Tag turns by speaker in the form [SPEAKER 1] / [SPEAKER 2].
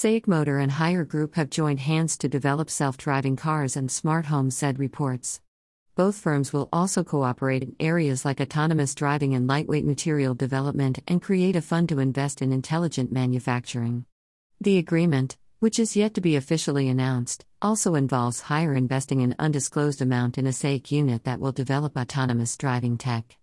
[SPEAKER 1] SAIC Motor and Haier Group have joined hands to develop self driving cars and smart homes, said reports. Both firms will also cooperate in areas like autonomous driving and lightweight material development and create a fund to invest in intelligent manufacturing. The agreement, which is yet to be officially announced, also involves Haier investing an undisclosed amount in a SAIC unit that will develop autonomous driving tech.